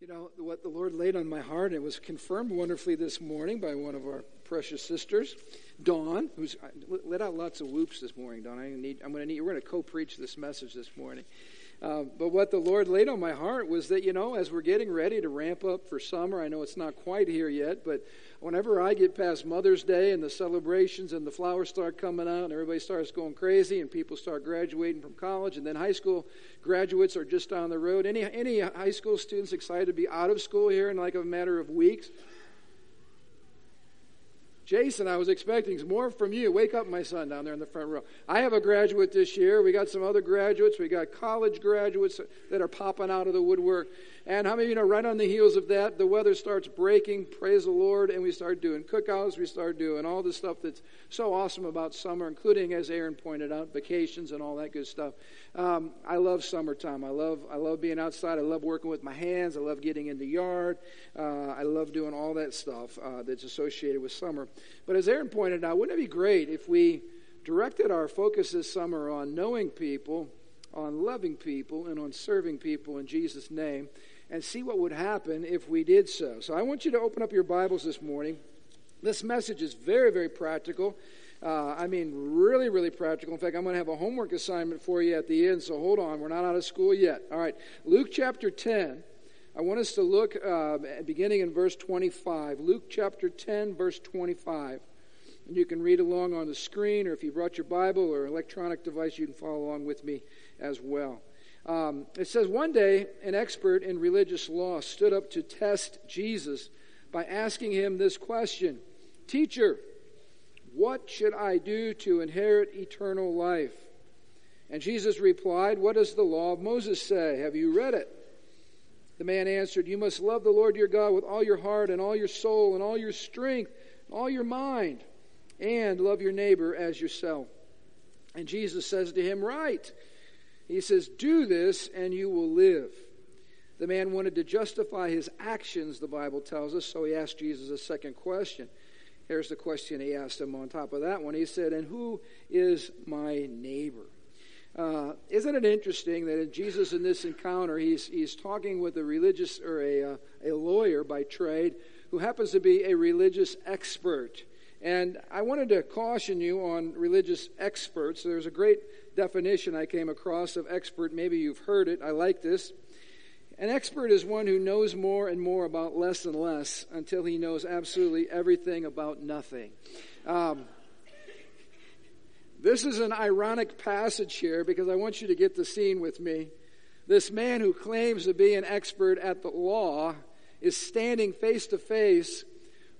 You know, what the Lord laid on my heart, it was confirmed wonderfully this morning by one of our precious sisters, Dawn, who's let out lots of whoops this morning, Dawn. I need, I'm going to need, we're going to co-preach this message this morning. Uh, but what the Lord laid on my heart was that, you know, as we're getting ready to ramp up for summer, I know it's not quite here yet, but whenever I get past Mother's Day and the celebrations and the flowers start coming out and everybody starts going crazy and people start graduating from college and then high school graduates are just down the road. Any, any high school students excited to be out of school here in like a matter of weeks? Jason, I was expecting more from you. Wake up, my son, down there in the front row. I have a graduate this year. We got some other graduates. We got college graduates that are popping out of the woodwork. And how many of you know, right on the heels of that, the weather starts breaking, praise the Lord, and we start doing cookouts, we start doing all the stuff that's so awesome about summer, including, as Aaron pointed out, vacations and all that good stuff. Um, I love summertime. I love, I love being outside. I love working with my hands. I love getting in the yard. Uh, I love doing all that stuff uh, that's associated with summer. But as Aaron pointed out, wouldn't it be great if we directed our focus this summer on knowing people, on loving people, and on serving people in Jesus' name? And see what would happen if we did so. So I want you to open up your Bibles this morning. This message is very, very practical. Uh, I mean, really, really practical. In fact, I'm going to have a homework assignment for you at the end, so hold on. We're not out of school yet. All right, Luke chapter 10. I want us to look uh, beginning in verse 25. Luke chapter 10, verse 25. And you can read along on the screen, or if you brought your Bible or electronic device, you can follow along with me as well. Um, it says, One day, an expert in religious law stood up to test Jesus by asking him this question Teacher, what should I do to inherit eternal life? And Jesus replied, What does the law of Moses say? Have you read it? The man answered, You must love the Lord your God with all your heart and all your soul and all your strength, and all your mind, and love your neighbor as yourself. And Jesus says to him, Right. He says, Do this and you will live. The man wanted to justify his actions, the Bible tells us, so he asked Jesus a second question. Here's the question he asked him on top of that one. He said, And who is my neighbor? Uh, isn't it interesting that in Jesus in this encounter, he's, he's talking with a religious or a, uh, a lawyer by trade who happens to be a religious expert. And I wanted to caution you on religious experts. There's a great definition I came across of expert. Maybe you've heard it. I like this. An expert is one who knows more and more about less and less until he knows absolutely everything about nothing. Um, this is an ironic passage here because I want you to get the scene with me. This man who claims to be an expert at the law is standing face to face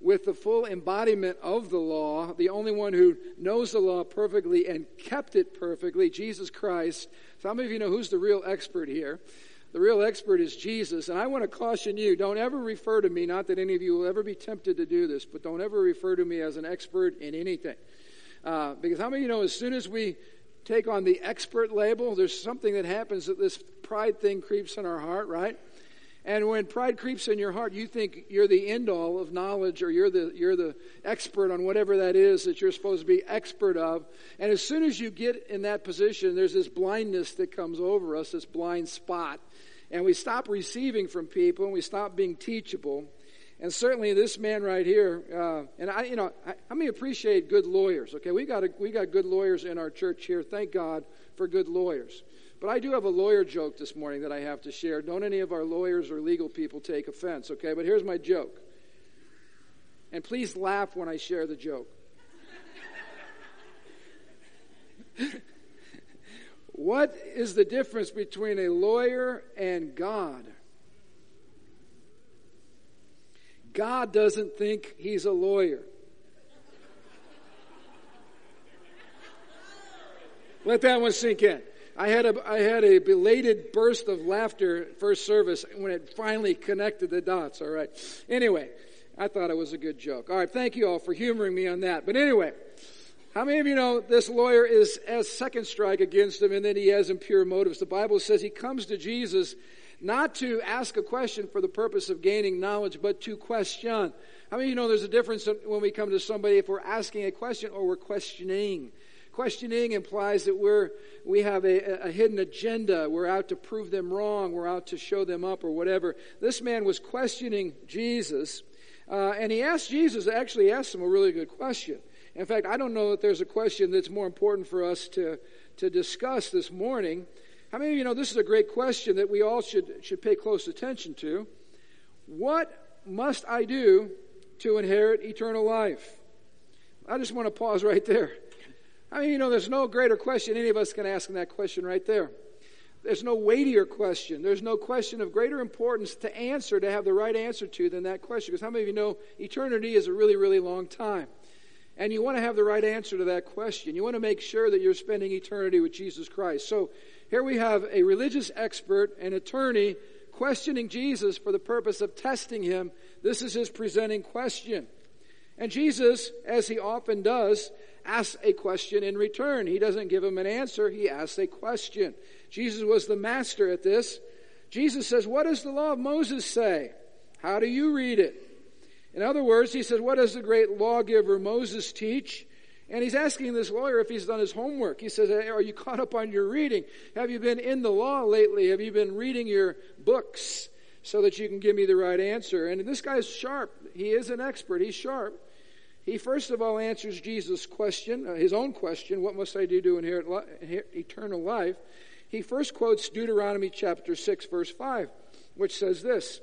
with the full embodiment of the law, the only one who knows the law perfectly and kept it perfectly, Jesus Christ. Some of you know who's the real expert here. The real expert is Jesus. And I want to caution you don't ever refer to me, not that any of you will ever be tempted to do this, but don't ever refer to me as an expert in anything. Uh, because how many of you know as soon as we take on the expert label, there's something that happens that this pride thing creeps in our heart, right? And when pride creeps in your heart, you think you're the end all of knowledge or you're the, you're the expert on whatever that is that you're supposed to be expert of. And as soon as you get in that position, there's this blindness that comes over us, this blind spot. And we stop receiving from people and we stop being teachable. And certainly this man right here, uh, and I, you know, I, I may appreciate good lawyers. Okay, we got a, we got good lawyers in our church here. Thank God for good lawyers. But I do have a lawyer joke this morning that I have to share. Don't any of our lawyers or legal people take offense, okay? But here's my joke. And please laugh when I share the joke. what is the difference between a lawyer and God? God doesn't think he's a lawyer. Let that one sink in. I had a, I had a belated burst of laughter first service when it finally connected the dots. All right. Anyway, I thought it was a good joke. All right. Thank you all for humoring me on that. But anyway, how many of you know this lawyer is as second strike against him and then he has impure motives? The Bible says he comes to Jesus not to ask a question for the purpose of gaining knowledge, but to question. How many of you know there's a difference when we come to somebody if we're asking a question or we're questioning? Questioning implies that we're, we have a, a hidden agenda. We're out to prove them wrong. We're out to show them up or whatever. This man was questioning Jesus. Uh, and he asked Jesus, actually asked him a really good question. In fact, I don't know that there's a question that's more important for us to, to discuss this morning. How many of you know this is a great question that we all should, should pay close attention to? What must I do to inherit eternal life? I just want to pause right there. I mean, you know, there's no greater question any of us can ask than that question right there. There's no weightier question. There's no question of greater importance to answer, to have the right answer to, than that question. Because how many of you know eternity is a really, really long time? And you want to have the right answer to that question. You want to make sure that you're spending eternity with Jesus Christ. So here we have a religious expert, an attorney, questioning Jesus for the purpose of testing him. This is his presenting question. And Jesus, as he often does, asks a question in return. He doesn't give him an answer, he asks a question. Jesus was the master at this. Jesus says, What does the law of Moses say? How do you read it? In other words, he says, What does the great lawgiver Moses teach? And he's asking this lawyer if he's done his homework. He says, hey, Are you caught up on your reading? Have you been in the law lately? Have you been reading your books so that you can give me the right answer? And this guy's sharp. He is an expert. He's sharp. He first of all answers Jesus' question, uh, his own question, What must I do to inherit li- eternal life? He first quotes Deuteronomy chapter 6, verse 5, which says this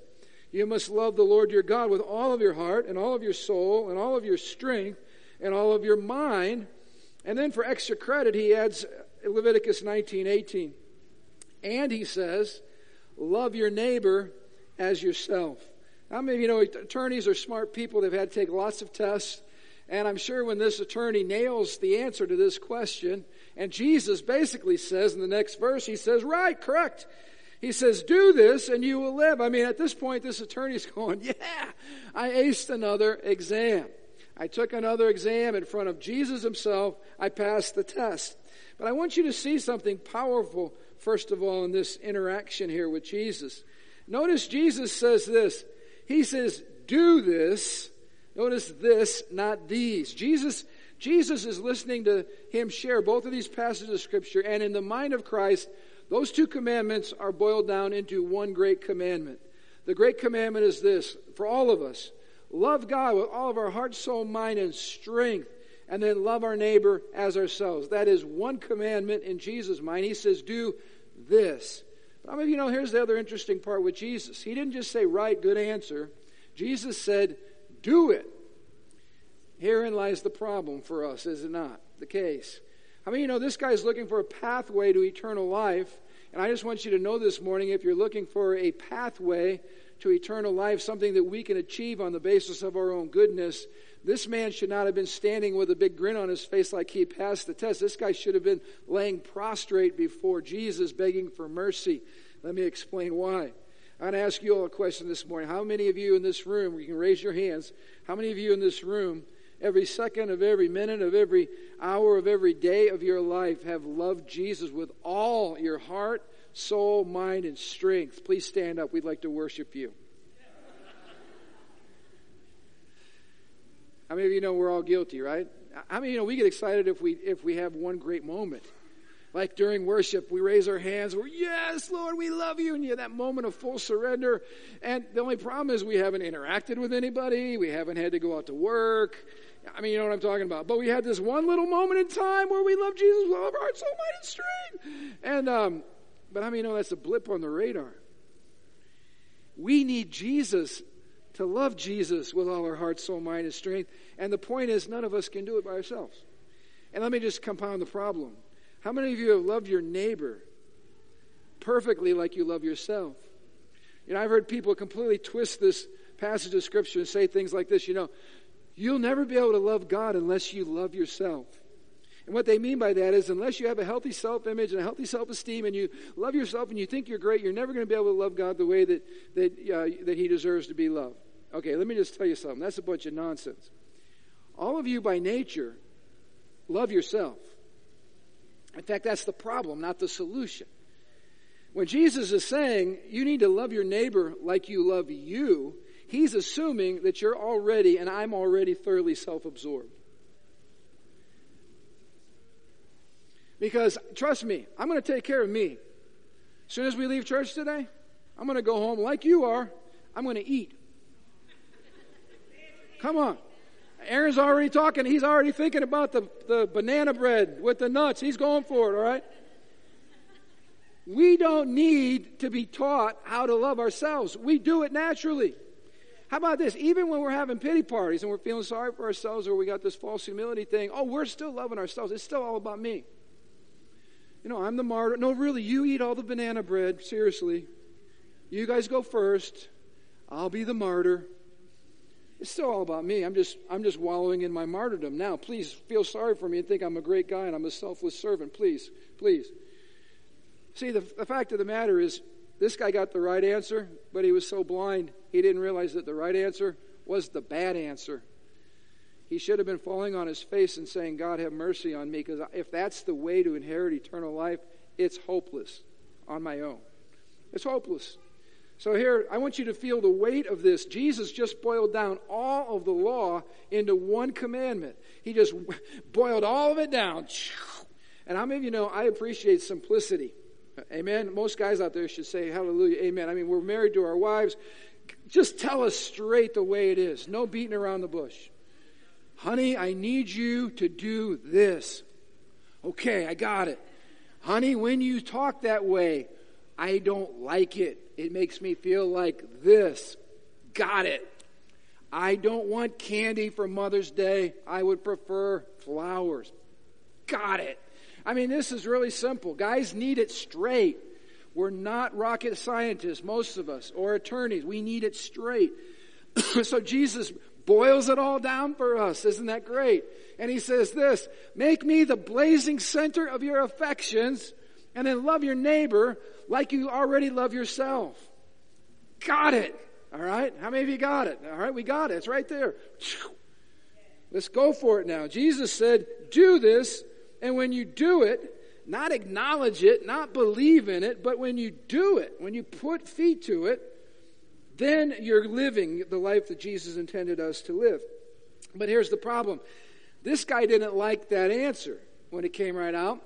You must love the Lord your God with all of your heart, and all of your soul, and all of your strength and all of your mind. And then for extra credit, he adds Leviticus 19 18. And he says, Love your neighbor as yourself. How many of you know attorneys are smart people? They've had to take lots of tests. And I'm sure when this attorney nails the answer to this question, and Jesus basically says in the next verse, he says, Right, correct. He says, Do this and you will live. I mean, at this point, this attorney's going, Yeah, I aced another exam. I took another exam in front of Jesus himself. I passed the test. But I want you to see something powerful, first of all, in this interaction here with Jesus. Notice Jesus says this. He says, do this. Notice this, not these. Jesus, Jesus is listening to him share both of these passages of scripture, and in the mind of Christ, those two commandments are boiled down into one great commandment. The great commandment is this for all of us love God with all of our heart, soul, mind, and strength, and then love our neighbor as ourselves. That is one commandment in Jesus' mind. He says, do this. But I mean, you know, here's the other interesting part with Jesus. He didn't just say, right, good answer. Jesus said, do it. Herein lies the problem for us, is it not? The case. I mean, you know, this guy's looking for a pathway to eternal life. And I just want you to know this morning if you're looking for a pathway to eternal life, something that we can achieve on the basis of our own goodness. This man should not have been standing with a big grin on his face like he passed the test. This guy should have been laying prostrate before Jesus, begging for mercy. Let me explain why. I want to ask you all a question this morning. How many of you in this room, you can raise your hands, how many of you in this room, every second of every minute of every hour of every day of your life, have loved Jesus with all your heart, soul, mind, and strength. Please stand up. We'd like to worship you. How many of you know we're all guilty, right? How many of you know we get excited if we if we have one great moment? Like during worship, we raise our hands, we're, yes, Lord, we love you. And you have that moment of full surrender. And the only problem is we haven't interacted with anybody. We haven't had to go out to work. I mean, you know what I'm talking about. But we had this one little moment in time where we love Jesus with all of our heart, soul, mind, and strength. And um, but how many know that's a blip on the radar? We need Jesus to love Jesus with all our heart, soul, mind, and strength. And the point is, none of us can do it by ourselves. And let me just compound the problem. How many of you have loved your neighbor perfectly like you love yourself? You know, I've heard people completely twist this passage of Scripture and say things like this you know, you'll never be able to love God unless you love yourself. And what they mean by that is, unless you have a healthy self image and a healthy self esteem and you love yourself and you think you're great, you're never going to be able to love God the way that, that, uh, that He deserves to be loved. Okay, let me just tell you something. That's a bunch of nonsense. All of you, by nature, love yourself. In fact, that's the problem, not the solution. When Jesus is saying you need to love your neighbor like you love you, he's assuming that you're already and I'm already thoroughly self absorbed. Because trust me, I'm going to take care of me. As soon as we leave church today, I'm going to go home like you are. I'm going to eat. Come on. Aaron's already talking. He's already thinking about the, the banana bread with the nuts. He's going for it, all right? We don't need to be taught how to love ourselves. We do it naturally. How about this? Even when we're having pity parties and we're feeling sorry for ourselves or we got this false humility thing, oh, we're still loving ourselves. It's still all about me. You know, I'm the martyr. No, really, you eat all the banana bread. Seriously. You guys go first. I'll be the martyr. It's still all about me. I'm just I'm just wallowing in my martyrdom now. Please feel sorry for me and think I'm a great guy and I'm a selfless servant. Please, please. See, the, the fact of the matter is, this guy got the right answer, but he was so blind he didn't realize that the right answer was the bad answer. He should have been falling on his face and saying, God, have mercy on me, because if that's the way to inherit eternal life, it's hopeless on my own. It's hopeless. So here, I want you to feel the weight of this. Jesus just boiled down all of the law into one commandment. He just boiled all of it down. And how many of you know I appreciate simplicity? Amen. Most guys out there should say hallelujah, amen. I mean, we're married to our wives. Just tell us straight the way it is. No beating around the bush. Honey, I need you to do this. Okay, I got it. Honey, when you talk that way, I don't like it. It makes me feel like this. Got it. I don't want candy for Mother's Day. I would prefer flowers. Got it. I mean, this is really simple. Guys need it straight. We're not rocket scientists, most of us, or attorneys. We need it straight. so Jesus boils it all down for us. Isn't that great? And he says this, make me the blazing center of your affections and then love your neighbor like you already love yourself. Got it. All right. How many of you got it? All right. We got it. It's right there. Let's go for it now. Jesus said, do this and when you do it, not acknowledge it, not believe in it, but when you do it, when you put feet to it, then you're living the life that Jesus intended us to live. But here's the problem this guy didn't like that answer when it came right out.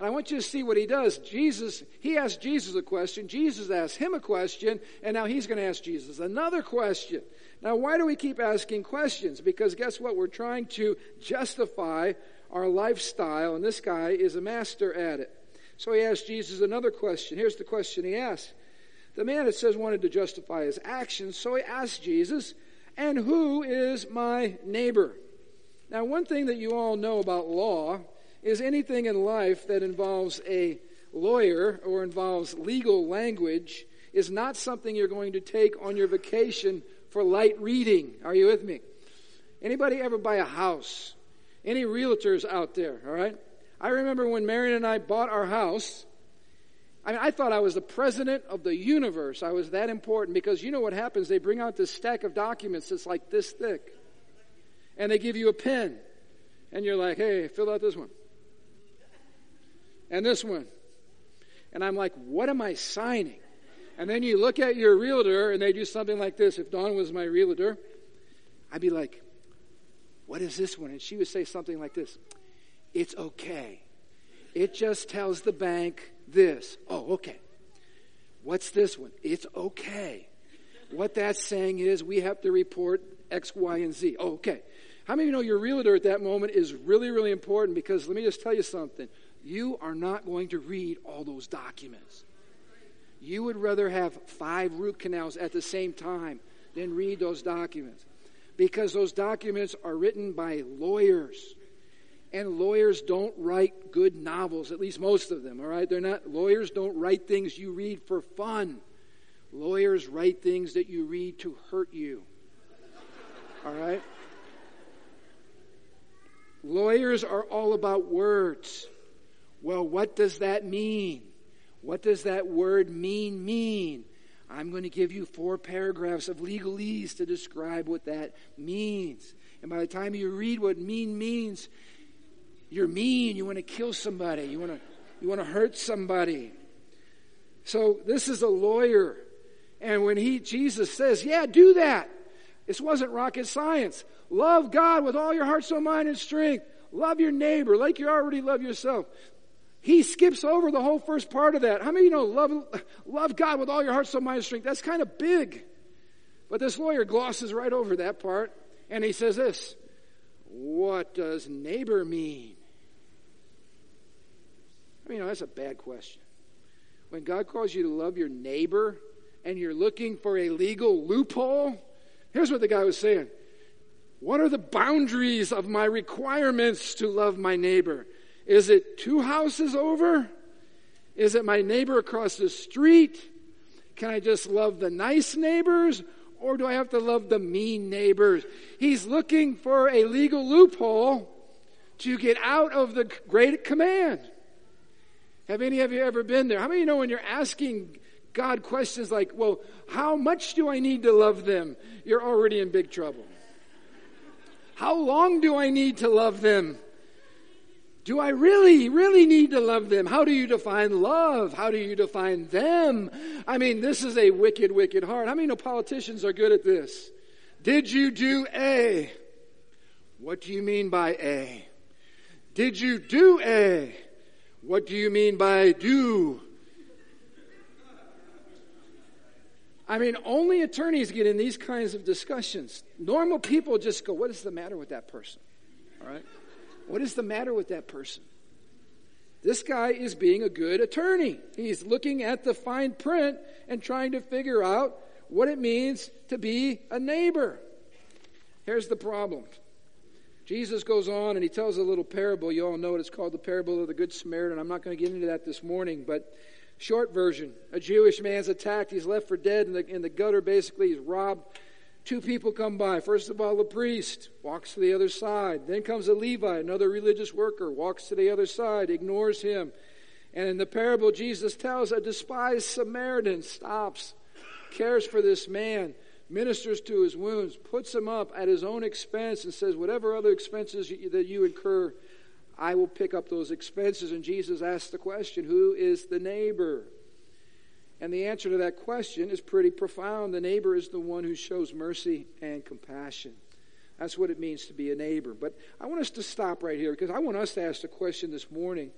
And I want you to see what he does. Jesus, he asked Jesus a question, Jesus asked him a question, and now he's going to ask Jesus another question. Now, why do we keep asking questions? Because guess what? We're trying to justify our lifestyle, and this guy is a master at it. So he asked Jesus another question. Here's the question he asked. The man, it says, wanted to justify his actions, so he asked Jesus, And who is my neighbor? Now, one thing that you all know about law is anything in life that involves a lawyer or involves legal language is not something you're going to take on your vacation for light reading. Are you with me? Anybody ever buy a house any realtors out there, all right? I remember when Marion and I bought our house. I mean, I thought I was the president of the universe. I was that important because you know what happens? They bring out this stack of documents that's like this thick. And they give you a pen. And you're like, hey, fill out this one. And this one. And I'm like, what am I signing? And then you look at your realtor and they do something like this. If Dawn was my realtor, I'd be like, what is this one? And she would say something like this It's okay. It just tells the bank this. Oh, okay. What's this one? It's okay. What that's saying is we have to report X, Y, and Z. Oh, okay. How many of you know your realtor at that moment is really, really important? Because let me just tell you something. You are not going to read all those documents. You would rather have five root canals at the same time than read those documents because those documents are written by lawyers. And lawyers don't write good novels, at least most of them, all right? They're not, lawyers don't write things you read for fun. Lawyers write things that you read to hurt you, all right? Lawyers are all about words. Well, what does that mean? What does that word mean mean? I'm going to give you four paragraphs of legalese to describe what that means. And by the time you read what mean means, you're mean. You want to kill somebody. You want to, you want to hurt somebody. So this is a lawyer. And when he, Jesus says, yeah, do that. This wasn't rocket science. Love God with all your heart, soul, mind, and strength. Love your neighbor like you already love yourself. He skips over the whole first part of that. How many of you know love, love God with all your heart, soul, mind, and strength? That's kind of big. But this lawyer glosses right over that part and he says this What does neighbor mean? I mean, you know, that's a bad question. When God calls you to love your neighbor and you're looking for a legal loophole, here's what the guy was saying What are the boundaries of my requirements to love my neighbor? Is it two houses over? Is it my neighbor across the street? Can I just love the nice neighbors? Or do I have to love the mean neighbors? He's looking for a legal loophole to get out of the great command. Have any of you ever been there? How many you know when you're asking God questions like, well, how much do I need to love them? You're already in big trouble. How long do I need to love them? Do I really, really need to love them? How do you define love? How do you define them? I mean, this is a wicked, wicked heart. How many know politicians are good at this? Did you do A? What do you mean by A? Did you do A? What do you mean by do? I mean, only attorneys get in these kinds of discussions. Normal people just go, What is the matter with that person? All right? What is the matter with that person? This guy is being a good attorney. He's looking at the fine print and trying to figure out what it means to be a neighbor. Here's the problem. Jesus goes on and he tells a little parable. You all know it. It's called the parable of the Good Samaritan. I'm not going to get into that this morning, but short version. A Jewish man's attacked. He's left for dead in the, in the gutter, basically. He's robbed Two people come by. First of all, the priest walks to the other side. Then comes a Levite, another religious worker, walks to the other side, ignores him. And in the parable, Jesus tells a despised Samaritan stops, cares for this man, ministers to his wounds, puts him up at his own expense, and says, Whatever other expenses that you incur, I will pick up those expenses. And Jesus asks the question Who is the neighbor? And the answer to that question is pretty profound. The neighbor is the one who shows mercy and compassion. That's what it means to be a neighbor. But I want us to stop right here because I want us to ask the question this morning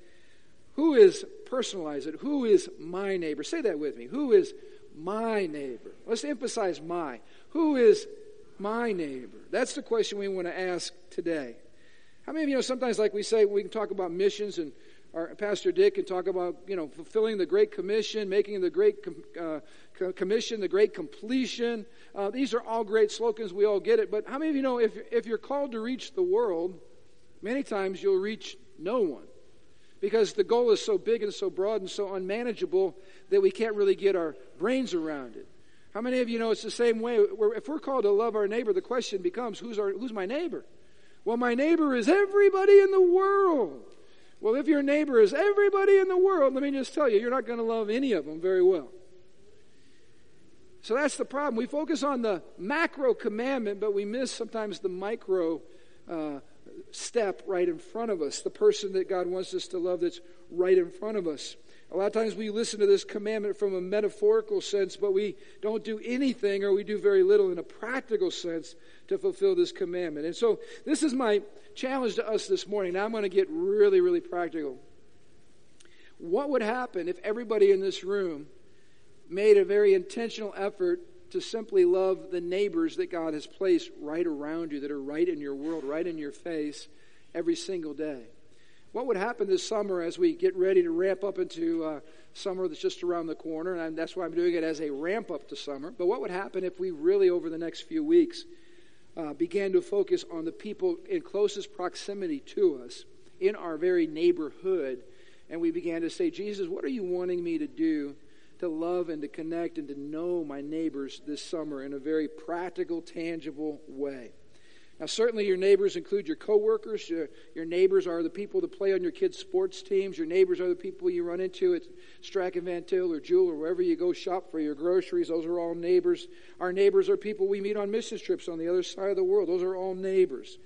who is, personalize it, who is my neighbor? Say that with me. Who is my neighbor? Let's emphasize my. Who is my neighbor? That's the question we want to ask today. How many of you know sometimes, like we say, we can talk about missions and our Pastor Dick can talk about, you know, fulfilling the Great Commission, making the Great com- uh, Commission the Great Completion. Uh, these are all great slogans. We all get it. But how many of you know if, if you're called to reach the world, many times you'll reach no one? Because the goal is so big and so broad and so unmanageable that we can't really get our brains around it. How many of you know it's the same way? If we're called to love our neighbor, the question becomes who's, our, who's my neighbor? Well, my neighbor is everybody in the world. Well, if your neighbor is everybody in the world, let me just tell you, you're not going to love any of them very well. So that's the problem. We focus on the macro commandment, but we miss sometimes the micro uh, step right in front of us, the person that God wants us to love that's right in front of us. A lot of times we listen to this commandment from a metaphorical sense, but we don't do anything or we do very little in a practical sense to fulfill this commandment. And so this is my challenge to us this morning. Now I'm going to get really, really practical. What would happen if everybody in this room made a very intentional effort to simply love the neighbors that God has placed right around you, that are right in your world, right in your face every single day? What would happen this summer as we get ready to ramp up into uh, summer that's just around the corner? And that's why I'm doing it as a ramp up to summer. But what would happen if we really, over the next few weeks, uh, began to focus on the people in closest proximity to us in our very neighborhood. And we began to say, Jesus, what are you wanting me to do to love and to connect and to know my neighbors this summer in a very practical, tangible way? Now, certainly your neighbors include your coworkers. Your, your neighbors are the people that play on your kids' sports teams. Your neighbors are the people you run into at Strack and Van Til or Jewel or wherever you go shop for your groceries. Those are all neighbors. Our neighbors are people we meet on mission trips on the other side of the world. Those are all neighbors.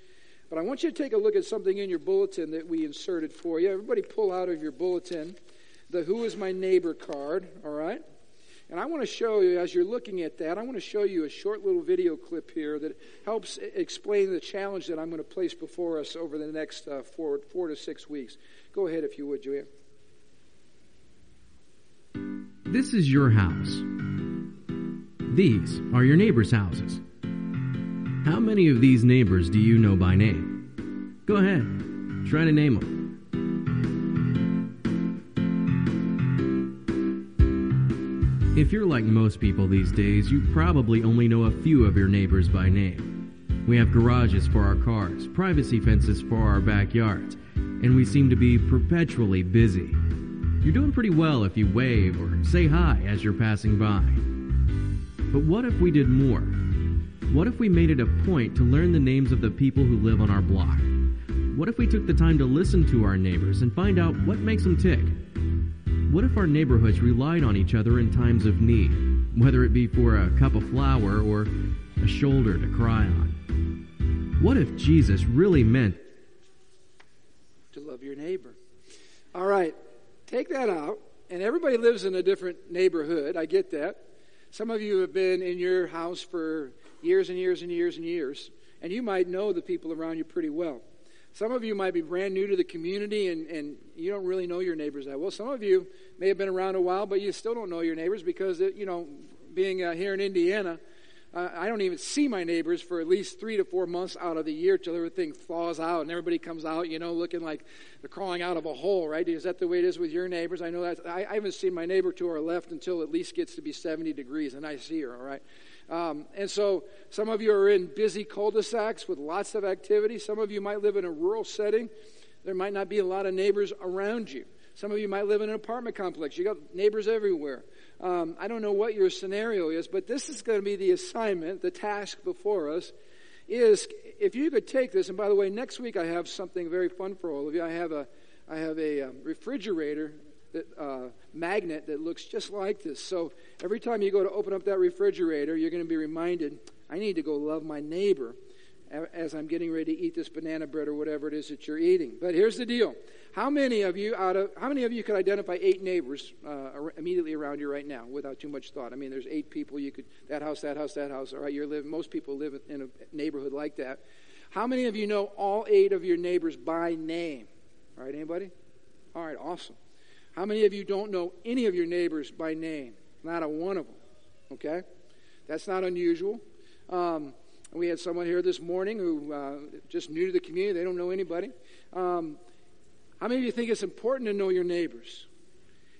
But I want you to take a look at something in your bulletin that we inserted for you. Everybody pull out of your bulletin the Who is My Neighbor card, all right? And I want to show you, as you're looking at that, I want to show you a short little video clip here that helps explain the challenge that I'm going to place before us over the next uh, four, four to six weeks. Go ahead, if you would, Julia. This is your house. These are your neighbors' houses. How many of these neighbors do you know by name? Go ahead, try to name them. If you're like most people these days, you probably only know a few of your neighbors by name. We have garages for our cars, privacy fences for our backyards, and we seem to be perpetually busy. You're doing pretty well if you wave or say hi as you're passing by. But what if we did more? What if we made it a point to learn the names of the people who live on our block? What if we took the time to listen to our neighbors and find out what makes them tick? What if our neighborhoods relied on each other in times of need, whether it be for a cup of flour or a shoulder to cry on? What if Jesus really meant to love your neighbor? All right, take that out. And everybody lives in a different neighborhood. I get that. Some of you have been in your house for years and years and years and years, and you might know the people around you pretty well. Some of you might be brand new to the community and, and you don't really know your neighbors that well. Some of you may have been around a while, but you still don't know your neighbors because, it, you know, being uh, here in Indiana, uh, I don't even see my neighbors for at least three to four months out of the year till everything thaws out and everybody comes out, you know, looking like they're crawling out of a hole, right? Is that the way it is with your neighbors? I know that. I, I haven't seen my neighbor to our left until at least gets to be 70 degrees, and I see her, all right? Um, and so some of you are in busy cul de sacs with lots of activity. Some of you might live in a rural setting. There might not be a lot of neighbors around you. Some of you might live in an apartment complex. You got neighbors everywhere. Um, I don't know what your scenario is, but this is going to be the assignment, the task before us. Is if you could take this, and by the way, next week I have something very fun for all of you. I have a, I have a um, refrigerator uh, magnet that looks just like this. So every time you go to open up that refrigerator, you're going to be reminded, I need to go love my neighbor as I'm getting ready to eat this banana bread or whatever it is that you're eating. But here's the deal: how many of you out of how many of you could identify eight neighbors uh, immediately around you right now without too much thought? I mean, there's eight people. You could that house, that house, that house. All right, you're living. Most people live in a neighborhood like that. How many of you know all eight of your neighbors by name? All right, anybody? All right, awesome. How many of you don't know any of your neighbors by name? Not a one of them. Okay? That's not unusual. Um, we had someone here this morning who uh, just new to the community. They don't know anybody. Um, how many of you think it's important to know your neighbors?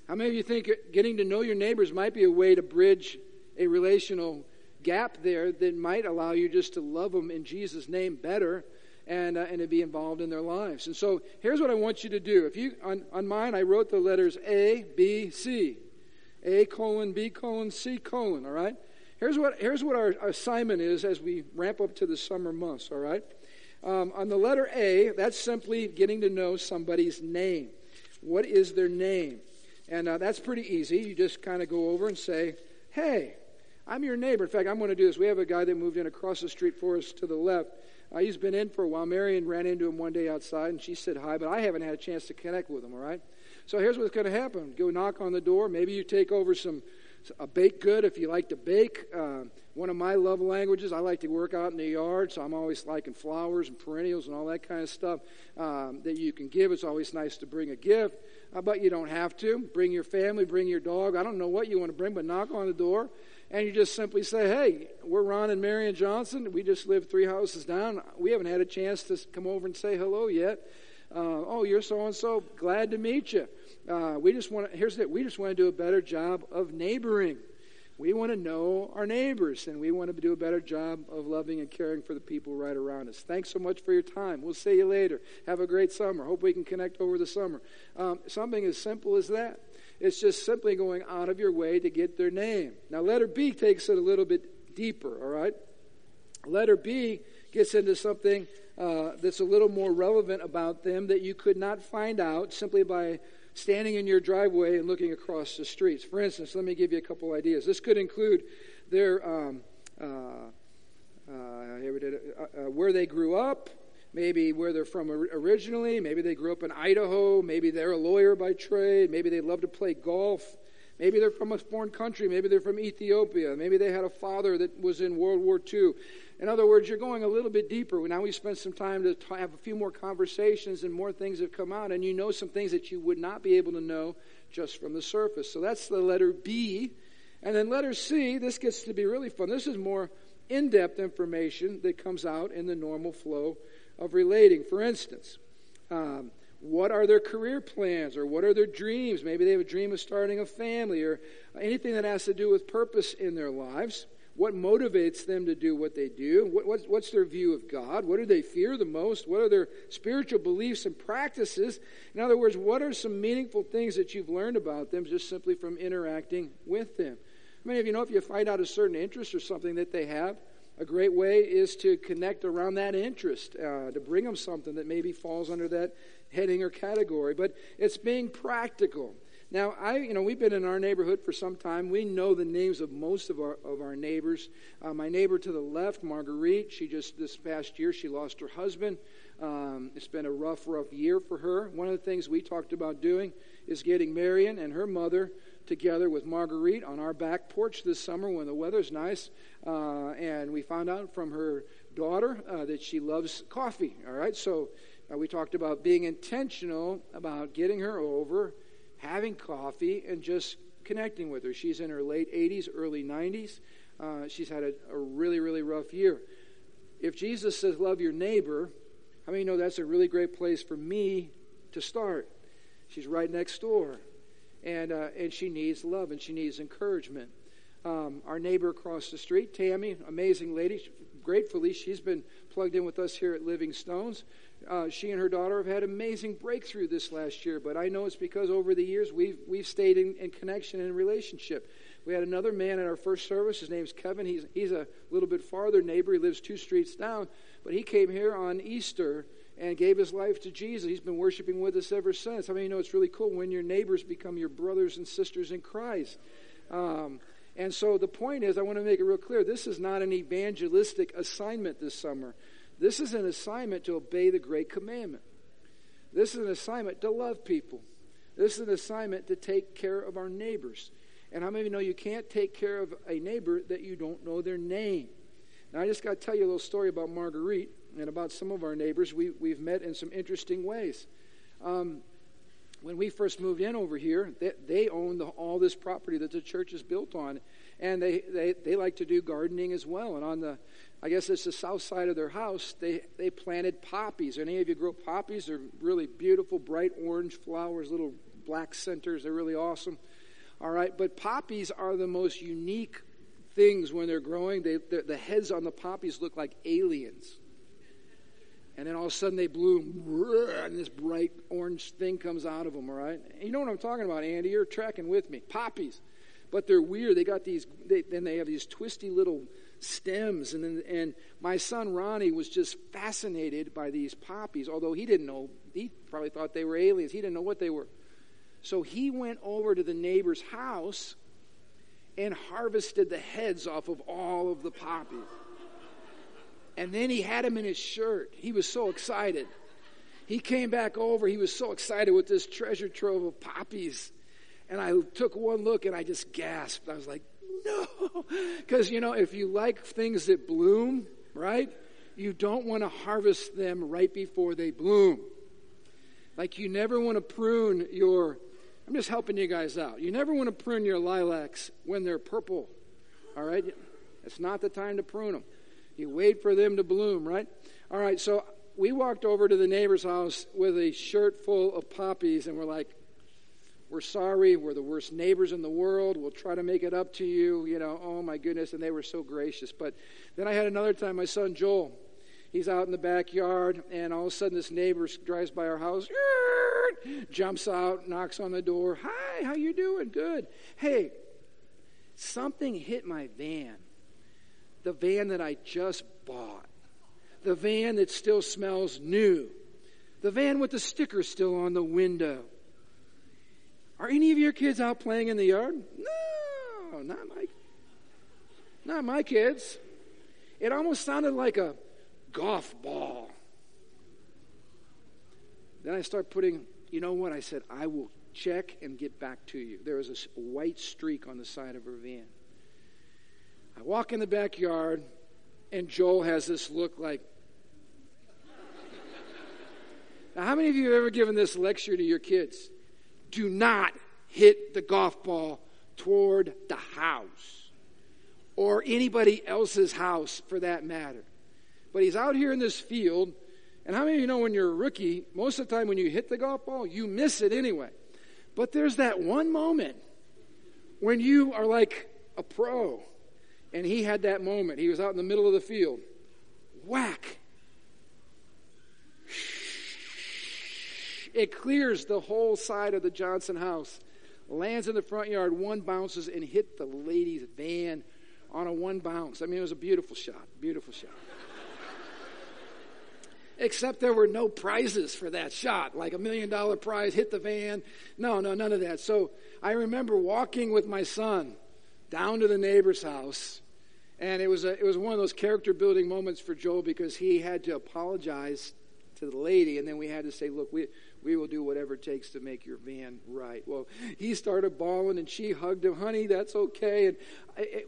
How many of you think getting to know your neighbors might be a way to bridge a relational gap there that might allow you just to love them in Jesus' name better and, uh, and to be involved in their lives. And so here's what I want you to do. If you on, on mine, I wrote the letters A, B, C. A colon, B colon, C colon, all right? Here's what, here's what our assignment is as we ramp up to the summer months, all right? Um, on the letter A, that's simply getting to know somebody's name. What is their name? And uh, that's pretty easy. You just kind of go over and say, hey, I'm your neighbor. In fact, I'm going to do this. We have a guy that moved in across the street for us to the left. Uh, he's been in for a while. Marion ran into him one day outside, and she said hi, but I haven't had a chance to connect with him, all right? So here's what's going to happen. Go knock on the door. Maybe you take over some a baked good if you like to bake. Uh, one of my love languages, I like to work out in the yard, so I'm always liking flowers and perennials and all that kind of stuff um, that you can give. It's always nice to bring a gift, but you don't have to. Bring your family, bring your dog. I don't know what you want to bring, but knock on the door and you just simply say, hey, we're Ron and Marion Johnson. We just live three houses down. We haven't had a chance to come over and say hello yet. Uh, oh, you're so and so. Glad to meet you. Uh, we just want to, here's it. We just want to do a better job of neighboring. We want to know our neighbors, and we want to do a better job of loving and caring for the people right around us. Thanks so much for your time. We'll see you later. Have a great summer. Hope we can connect over the summer. Um, something as simple as that. It's just simply going out of your way to get their name. Now, letter B takes it a little bit deeper, all right? Letter B gets into something uh, that's a little more relevant about them that you could not find out simply by standing in your driveway and looking across the streets. For instance, let me give you a couple ideas. This could include their um, uh, uh, uh, where they grew up, maybe where they're from originally. Maybe they grew up in Idaho. Maybe they're a lawyer by trade. Maybe they love to play golf. Maybe they're from a foreign country. Maybe they're from Ethiopia. Maybe they had a father that was in World War II. In other words, you're going a little bit deeper. Now we spent some time to have a few more conversations and more things have come out, and you know some things that you would not be able to know just from the surface. So that's the letter B. And then letter C, this gets to be really fun. This is more in depth information that comes out in the normal flow of relating. For instance, um, what are their career plans or what are their dreams? Maybe they have a dream of starting a family or anything that has to do with purpose in their lives. What motivates them to do what they do? What, what's, what's their view of God? What do they fear the most? What are their spiritual beliefs and practices? In other words, what are some meaningful things that you've learned about them just simply from interacting with them? I mean, if you know if you find out a certain interest or something that they have, a great way is to connect around that interest, uh, to bring them something that maybe falls under that heading or category. But it's being practical. Now, I, you know, we've been in our neighborhood for some time. We know the names of most of our of our neighbors. Uh, my neighbor to the left, Marguerite, she just this past year she lost her husband. Um, it's been a rough, rough year for her. One of the things we talked about doing is getting Marion and her mother together with Marguerite on our back porch this summer when the weather's nice. Uh, and we found out from her daughter uh, that she loves coffee. All right, so uh, we talked about being intentional about getting her over having coffee, and just connecting with her. She's in her late 80s, early 90s. Uh, she's had a, a, really, really rough year. If Jesus says, Love your neighbor, how many know that's a really great place for me to start? She's right next door. And, uh, and she needs love and she needs encouragement. Um, our neighbor across the street, Tammy, amazing lady. Gratefully, she's been plugged in with us here at Living Stones uh, she and her daughter have had amazing breakthrough this last year, but I know it's because over the years we've, we've stayed in, in connection and relationship. We had another man at our first service. His name's Kevin. He's, he's a little bit farther neighbor. He lives two streets down, but he came here on Easter and gave his life to Jesus. He's been worshiping with us ever since. I mean, you know it's really cool when your neighbors become your brothers and sisters in Christ. Um, and so the point is, I want to make it real clear this is not an evangelistic assignment this summer. This is an assignment to obey the great commandment. This is an assignment to love people. This is an assignment to take care of our neighbors. And how many of you know you can't take care of a neighbor that you don't know their name? Now, I just got to tell you a little story about Marguerite and about some of our neighbors. We, we've met in some interesting ways. Um, when we first moved in over here, they, they owned the, all this property that the church is built on. And they, they, they like to do gardening as well. And on the I guess it's the south side of their house, they, they planted poppies. Any of you grow poppies? They're really beautiful, bright orange flowers, little black centers. They're really awesome. All right, but poppies are the most unique things when they're growing. They, the heads on the poppies look like aliens. And then all of a sudden they bloom, and this bright orange thing comes out of them, all right? You know what I'm talking about, Andy? You're tracking with me. Poppies. But they're weird. They got these, they, then they have these twisty little stems. And, and my son Ronnie was just fascinated by these poppies, although he didn't know, he probably thought they were aliens. He didn't know what they were. So he went over to the neighbor's house and harvested the heads off of all of the poppies. And then he had them in his shirt. He was so excited. He came back over. He was so excited with this treasure trove of poppies. And I took one look and I just gasped. I was like, no. Because, you know, if you like things that bloom, right, you don't want to harvest them right before they bloom. Like, you never want to prune your, I'm just helping you guys out. You never want to prune your lilacs when they're purple, all right? It's not the time to prune them. You wait for them to bloom, right? All right, so we walked over to the neighbor's house with a shirt full of poppies, and we're like, we're sorry. We're the worst neighbors in the world. We'll try to make it up to you. You know, oh my goodness. And they were so gracious. But then I had another time, my son Joel, he's out in the backyard, and all of a sudden this neighbor drives by our house, jumps out, knocks on the door. Hi, how you doing? Good. Hey, something hit my van. The van that I just bought. The van that still smells new. The van with the sticker still on the window. Are any of your kids out playing in the yard? No, not my, not my kids. It almost sounded like a golf ball. Then I start putting, you know what? I said, I will check and get back to you. There was a white streak on the side of her van. I walk in the backyard, and Joel has this look like. now, how many of you have ever given this lecture to your kids? Do not hit the golf ball toward the house or anybody else's house for that matter. But he's out here in this field, and how many of you know when you're a rookie, most of the time when you hit the golf ball, you miss it anyway. But there's that one moment when you are like a pro, and he had that moment. He was out in the middle of the field. Whack. It clears the whole side of the Johnson house lands in the front yard, one bounces and hit the lady's van on a one bounce. I mean, it was a beautiful shot, beautiful shot. Except there were no prizes for that shot, like a million dollar prize, hit the van. No, no, none of that. So I remember walking with my son down to the neighbor's house, and it was, a, it was one of those character building moments for Joel because he had to apologize to the lady, and then we had to say, look, we, we will do whatever it takes to make your van right. Well, he started bawling and she hugged him. Honey, that's okay. And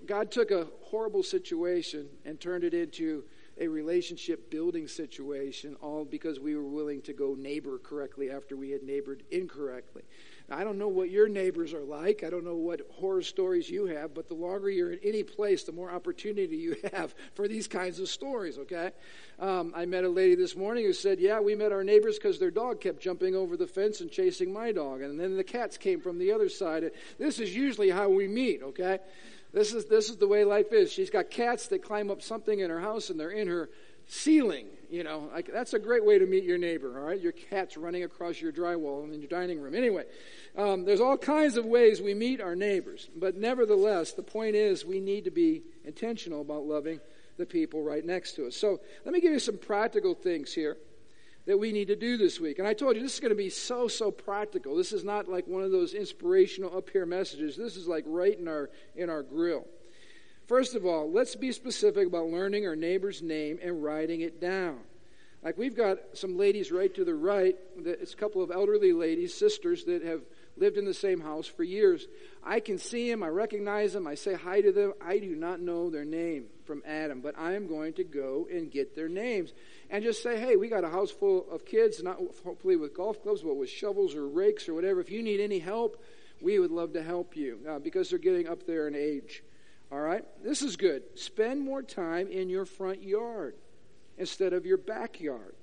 God took a horrible situation and turned it into a relationship building situation, all because we were willing to go neighbor correctly after we had neighbored incorrectly. I don't know what your neighbors are like. I don't know what horror stories you have, but the longer you're in any place, the more opportunity you have for these kinds of stories, okay? Um, I met a lady this morning who said, Yeah, we met our neighbors because their dog kept jumping over the fence and chasing my dog. And then the cats came from the other side. This is usually how we meet, okay? This is, this is the way life is. She's got cats that climb up something in her house and they're in her ceiling. You know, like, that's a great way to meet your neighbor, all right? Your cat's running across your drywall in your dining room. Anyway, um, there's all kinds of ways we meet our neighbors. But nevertheless, the point is we need to be intentional about loving the people right next to us. So let me give you some practical things here that we need to do this week. And I told you this is going to be so, so practical. This is not like one of those inspirational up here messages. This is like right in our in our grill. First of all, let's be specific about learning our neighbor's name and writing it down. Like we've got some ladies right to the right. It's a couple of elderly ladies, sisters that have lived in the same house for years. I can see them, I recognize them, I say hi to them. I do not know their name from Adam, but I am going to go and get their names and just say, hey, we got a house full of kids, not hopefully with golf clubs, but with shovels or rakes or whatever. If you need any help, we would love to help you uh, because they're getting up there in age. All right? This is good. Spend more time in your front yard instead of your backyard.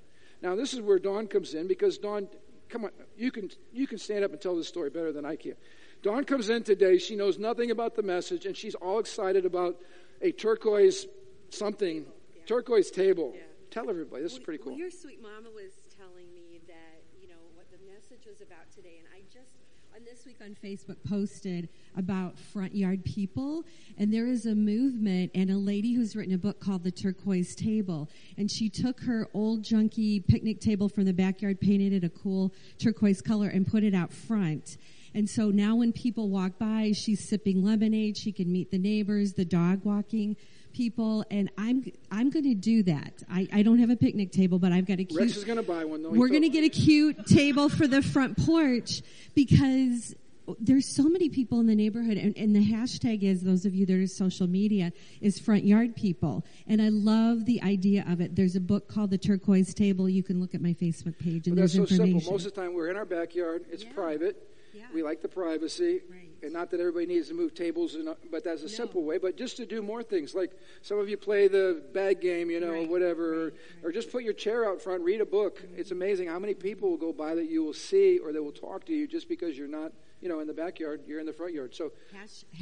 Now, this is where Dawn comes in because Dawn, come on, you can, you can stand up and tell this story better than I can. Dawn comes in today. She knows nothing about the message, and she's all excited about a turquoise something, yeah. turquoise table. Yeah. Tell everybody. This well, is pretty cool. Well, your sweet mama was telling me that, you know, what the message was about today, and I just on this week on Facebook posted about front yard people, and there is a movement and a lady who's written a book called The Turquoise Table, and she took her old junky picnic table from the backyard, painted it a cool turquoise color, and put it out front. And so now when people walk by, she's sipping lemonade. She can meet the neighbors, the dog walking people, and I'm I'm going to do that. I, I don't have a picnic table, but I've got a cute. Rex is going to buy one. Though, we're going to get a cute table for the front porch because there's so many people in the neighborhood, and, and, the hashtag is those of you that are social media is front yard people, and I love the idea of it. There's a book called The Turquoise Table. You can look at my Facebook page, and well, there's so information. Simple. Most of the time, we're in our backyard. It's yeah. private. Yeah. We like the privacy. Right. And not that everybody needs to move tables, and, but that's a no. simple way. But just to do more things, like some of you play the bag game, you know, right. or whatever, right. or just put your chair out front, read a book. Mm-hmm. It's amazing how many people will go by that you will see or they will talk to you just because you're not, you know, in the backyard, you're in the front yard. So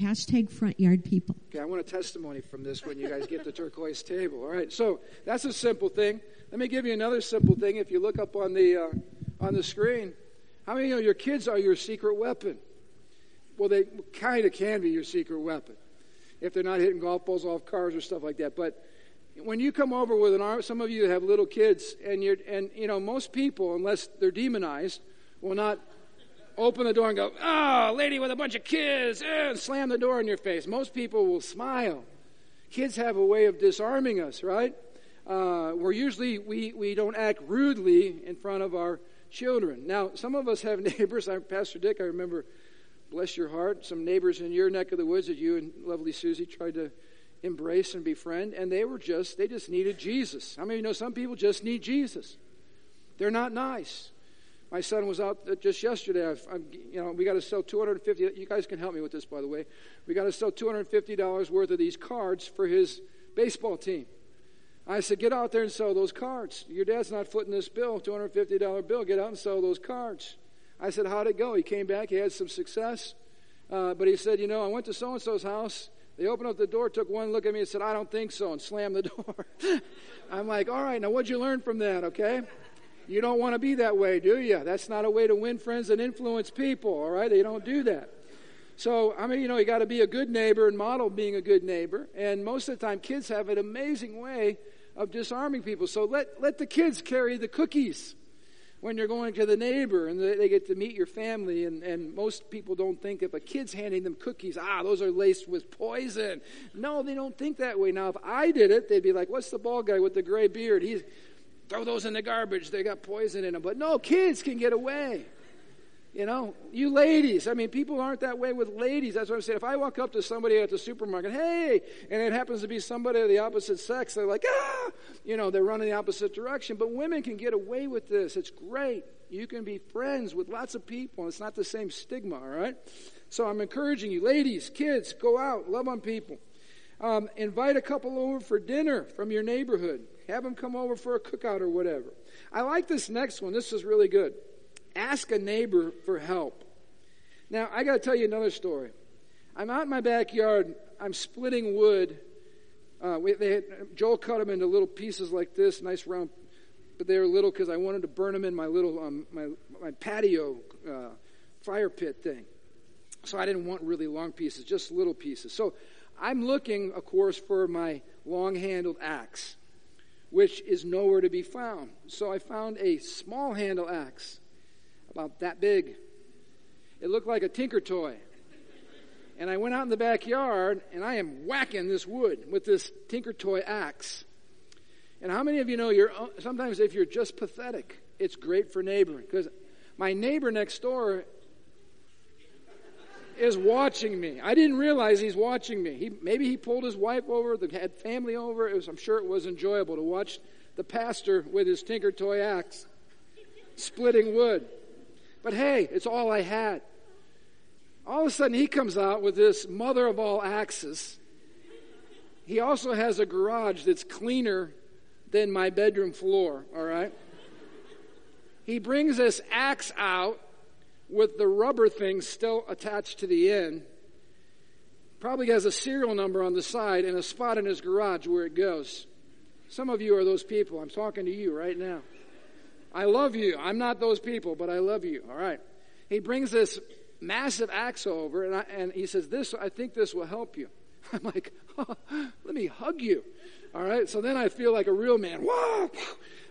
hashtag front yard people. Okay, I want a testimony from this when you guys get the turquoise table. All right, so that's a simple thing. Let me give you another simple thing. If you look up on the uh, on the screen, how many of you know your kids are your secret weapon? Well, they kind of can be your secret weapon if they're not hitting golf balls off cars or stuff like that. But when you come over with an arm, some of you have little kids, and you're, and you know, most people, unless they're demonized, will not open the door and go, "Ah, "Oh, lady with a bunch of kids," and slam the door in your face. Most people will smile. Kids have a way of disarming us, right? Uh, we're usually we we don't act rudely in front of our children. Now, some of us have neighbors. I'm Pastor Dick. I remember bless your heart, some neighbors in your neck of the woods that you and lovely Susie tried to embrace and befriend, and they were just, they just needed Jesus. How many of you know some people just need Jesus? They're not nice. My son was out uh, just yesterday. i I'm, you know, we got to sell 250. You guys can help me with this, by the way. We got to sell 250 dollars worth of these cards for his baseball team. I said, get out there and sell those cards. Your dad's not footing this bill, $250 bill. Get out and sell those cards. I said, how'd it go? He came back. He had some success. Uh, but he said, you know, I went to so and so's house. They opened up the door, took one look at me, and said, I don't think so, and slammed the door. I'm like, all right, now what'd you learn from that, okay? You don't want to be that way, do you? That's not a way to win friends and influence people, all right? They don't do that. So, I mean, you know, you got to be a good neighbor and model being a good neighbor. And most of the time, kids have an amazing way of disarming people. So let, let the kids carry the cookies when you're going to the neighbor and they get to meet your family. And, and most people don't think if a kid's handing them cookies, ah, those are laced with poison. No, they don't think that way. Now, if I did it, they'd be like, what's the bald guy with the gray beard? He's, throw those in the garbage. They got poison in them. But no, kids can get away. You know, you ladies, I mean, people aren't that way with ladies. That's what I'm saying. If I walk up to somebody at the supermarket, hey, and it happens to be somebody of the opposite sex, they're like, ah, you know, they're running the opposite direction. But women can get away with this. It's great. You can be friends with lots of people. It's not the same stigma, all right? So I'm encouraging you, ladies, kids, go out, love on people. Um, invite a couple over for dinner from your neighborhood. Have them come over for a cookout or whatever. I like this next one. This is really good. Ask a neighbor for help. Now, I got to tell you another story. I'm out in my backyard. I'm splitting wood. Uh, we, had, Joel cut them into little pieces like this, nice round, but they were little because I wanted to burn them in my little um, my my patio uh, fire pit thing. So I didn't want really long pieces, just little pieces. So I'm looking, of course, for my long-handled axe, which is nowhere to be found. So I found a small handle axe about that big. It looked like a tinker toy. And I went out in the backyard and I am whacking this wood with this tinker toy axe. And how many of you know you're sometimes if you're just pathetic, it's great for neighboring because my neighbor next door is watching me. I didn't realize he's watching me. He maybe he pulled his wife over, the, had family over. Was, I'm sure it was enjoyable to watch the pastor with his tinker toy axe splitting wood. But hey, it's all I had. All of a sudden, he comes out with this mother of all axes. He also has a garage that's cleaner than my bedroom floor, all right? He brings this axe out with the rubber thing still attached to the end. Probably has a serial number on the side and a spot in his garage where it goes. Some of you are those people. I'm talking to you right now. I love you. I'm not those people, but I love you. All right. He brings this massive axe over, and, I, and he says, "This, I think this will help you." I'm like, oh, "Let me hug you." All right. So then I feel like a real man. Whoa!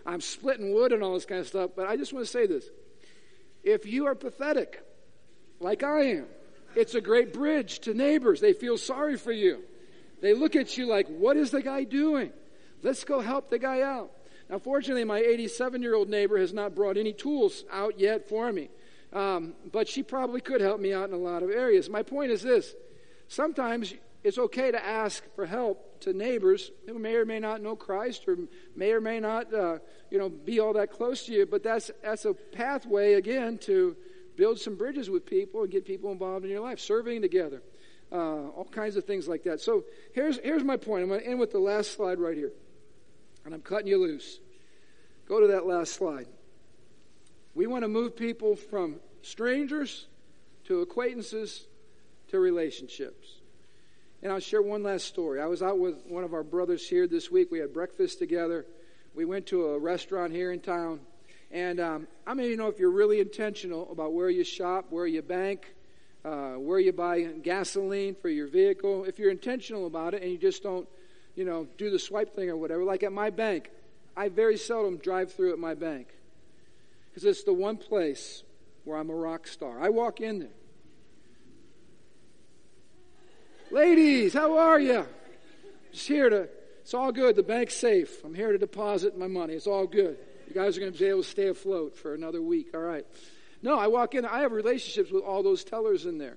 I'm splitting wood and all this kind of stuff. But I just want to say this: if you are pathetic, like I am, it's a great bridge to neighbors. They feel sorry for you. They look at you like, "What is the guy doing?" Let's go help the guy out. Now, fortunately, my 87 year old neighbor has not brought any tools out yet for me, um, but she probably could help me out in a lot of areas. My point is this sometimes it's okay to ask for help to neighbors who may or may not know Christ or may or may not, uh, you know, be all that close to you. But that's that's a pathway again to build some bridges with people and get people involved in your life, serving together, uh, all kinds of things like that. So here's here's my point. I'm going to end with the last slide right here and I'm cutting you loose. Go to that last slide. We want to move people from strangers to acquaintances to relationships. And I'll share one last story. I was out with one of our brothers here this week. We had breakfast together. We went to a restaurant here in town. And um, I mean, you know, if you're really intentional about where you shop, where you bank, uh, where you buy gasoline for your vehicle, if you're intentional about it and you just don't you know, do the swipe thing or whatever. Like at my bank, I very seldom drive through at my bank because it's the one place where I'm a rock star. I walk in there. Ladies, how are you? Just here to, it's all good. The bank's safe. I'm here to deposit my money. It's all good. You guys are going to be able to stay afloat for another week. All right. No, I walk in. I have relationships with all those tellers in there.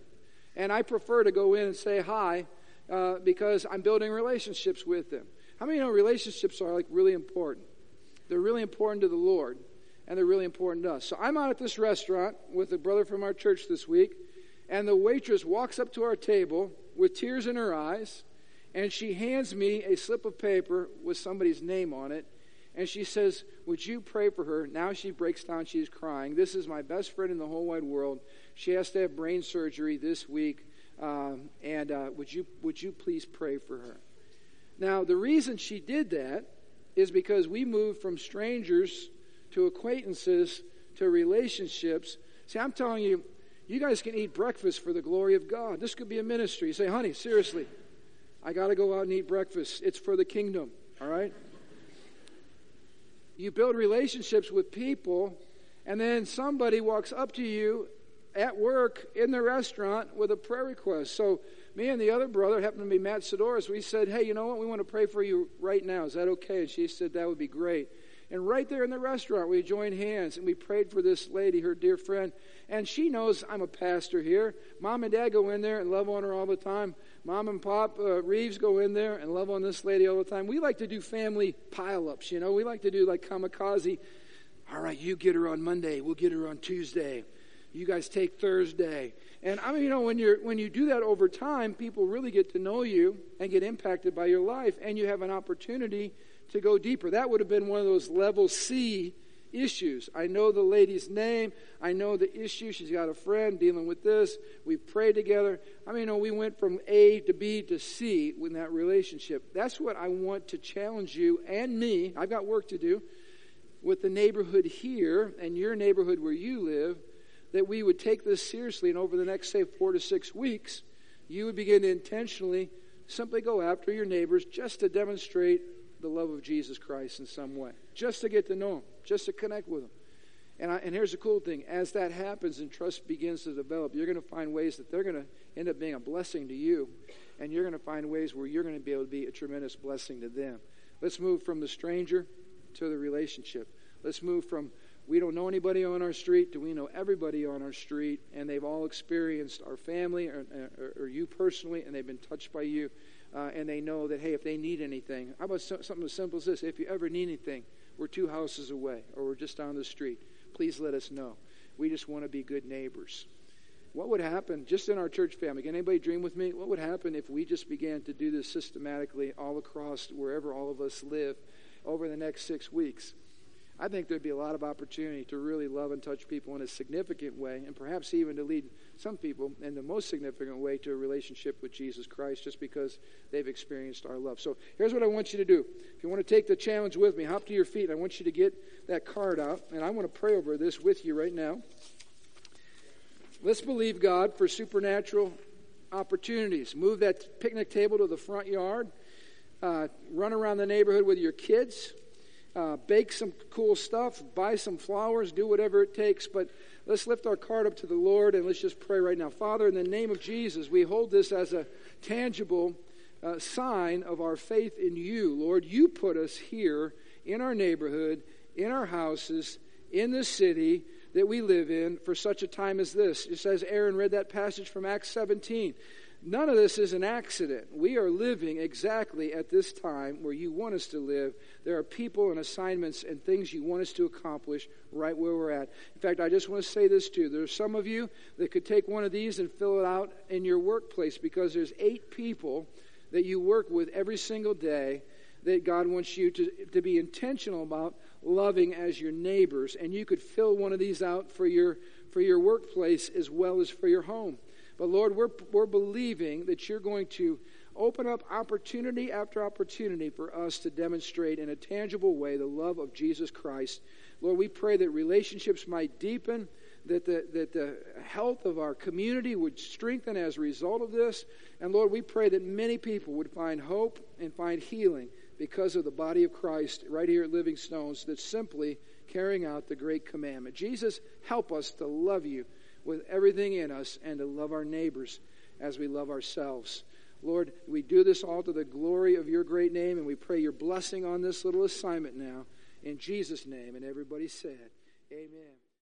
And I prefer to go in and say hi uh, because I'm building relationships with them. How many know relationships are like really important? They're really important to the Lord. and they're really important to us. So I'm out at this restaurant with a brother from our church this week, and the waitress walks up to our table with tears in her eyes, and she hands me a slip of paper with somebody's name on it. And she says, Would you pray for her? Now she breaks down. She's crying. This is my best friend in the whole wide world. She has to have brain surgery this week. Um, and uh, would, you, would you please pray for her? Now, the reason she did that is because we moved from strangers to acquaintances to relationships. See, I'm telling you, you guys can eat breakfast for the glory of God. This could be a ministry. You say, honey, seriously, I got to go out and eat breakfast. It's for the kingdom, all right? You build relationships with people, and then somebody walks up to you at work in the restaurant with a prayer request. So, me and the other brother happened to be Matt Sidoris. We said, Hey, you know what? We want to pray for you right now. Is that okay? And she said, That would be great. And right there in the restaurant, we joined hands and we prayed for this lady, her dear friend. And she knows I'm a pastor here. Mom and dad go in there and love on her all the time. Mom and Pop uh, Reeves go in there and love on this lady all the time. We like to do family pile ups, you know. We like to do like kamikaze. All right, you get her on Monday. We'll get her on Tuesday. You guys take Thursday. And I mean, you know, when you're when you do that over time, people really get to know you and get impacted by your life, and you have an opportunity to go deeper. That would have been one of those level C issues. I know the lady's name. I know the issue. She's got a friend dealing with this. We prayed together. I mean, you know, we went from A to B to C in that relationship. That's what I want to challenge you and me. I've got work to do with the neighborhood here and your neighborhood where you live, that we would take this seriously and over the next, say, four to six weeks, you would begin to intentionally simply go after your neighbors just to demonstrate the love of Jesus Christ in some way, just to get to know them, just to connect with them. And, I, and here's the cool thing as that happens and trust begins to develop, you're going to find ways that they're going to end up being a blessing to you, and you're going to find ways where you're going to be able to be a tremendous blessing to them. Let's move from the stranger to the relationship. Let's move from we don't know anybody on our street Do we know everybody on our street, and they've all experienced our family or, or, or you personally, and they've been touched by you uh, and they know that, hey, if they need anything, how about something as simple as this? If you ever need anything, we're two houses away or we're just down the street. Please let us know. We just want to be good neighbors. What would happen just in our church family? Can anybody dream with me? What would happen if we just began to do this systematically all across wherever all of us live over the next six weeks? I think there'd be a lot of opportunity to really love and touch people in a significant way, and perhaps even to lead some people in the most significant way to a relationship with Jesus Christ just because they've experienced our love. So here's what I want you to do. If you want to take the challenge with me, hop to your feet. I want you to get that card out, and I want to pray over this with you right now. Let's believe God for supernatural opportunities. Move that picnic table to the front yard. Uh, run around the neighborhood with your kids uh, bake some cool stuff, buy some flowers, do whatever it takes. But let's lift our card up to the Lord and let's just pray right now. Father, in the name of Jesus, we hold this as a tangible uh, sign of our faith in you. Lord, you put us here in our neighborhood, in our houses, in the city that we live in for such a time as this. Just as Aaron read that passage from Acts 17. None of this is an accident. We are living exactly at this time where you want us to live. There are people and assignments and things you want us to accomplish right where we're at. In fact, I just want to say this too. There's some of you that could take one of these and fill it out in your workplace because there's eight people that you work with every single day that God wants you to, to be intentional about loving as your neighbors. And you could fill one of these out for your, for your workplace as well as for your home. But Lord, we're, we're believing that you're going to open up opportunity after opportunity for us to demonstrate in a tangible way the love of Jesus Christ. Lord, we pray that relationships might deepen, that the, that the health of our community would strengthen as a result of this. And Lord, we pray that many people would find hope and find healing because of the body of Christ right here at Living Stones that's simply carrying out the great commandment. Jesus, help us to love you with everything in us and to love our neighbors as we love ourselves. Lord, we do this all to the glory of your great name, and we pray your blessing on this little assignment now. In Jesus' name. And everybody said, Amen.